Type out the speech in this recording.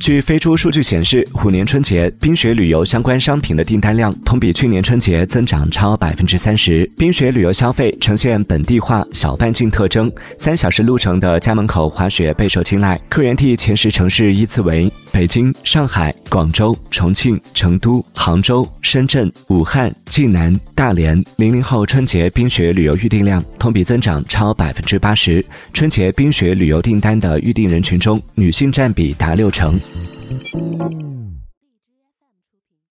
据飞猪数据显示，虎年春节冰雪旅游相关商品的订单量同比去年春节增长超百分之三十。冰雪旅游消费呈现本地化、小半径特征，三小时路程的家门口滑雪备受青睐。客源地前十城市依次为北京、上海、广州、重庆、成都、杭州、深圳、武汉、济南、大连。零零后春节冰雪旅游预订量同比增长超百分之八十。春节冰雪旅游订单的预订人群中，女性占比达六成。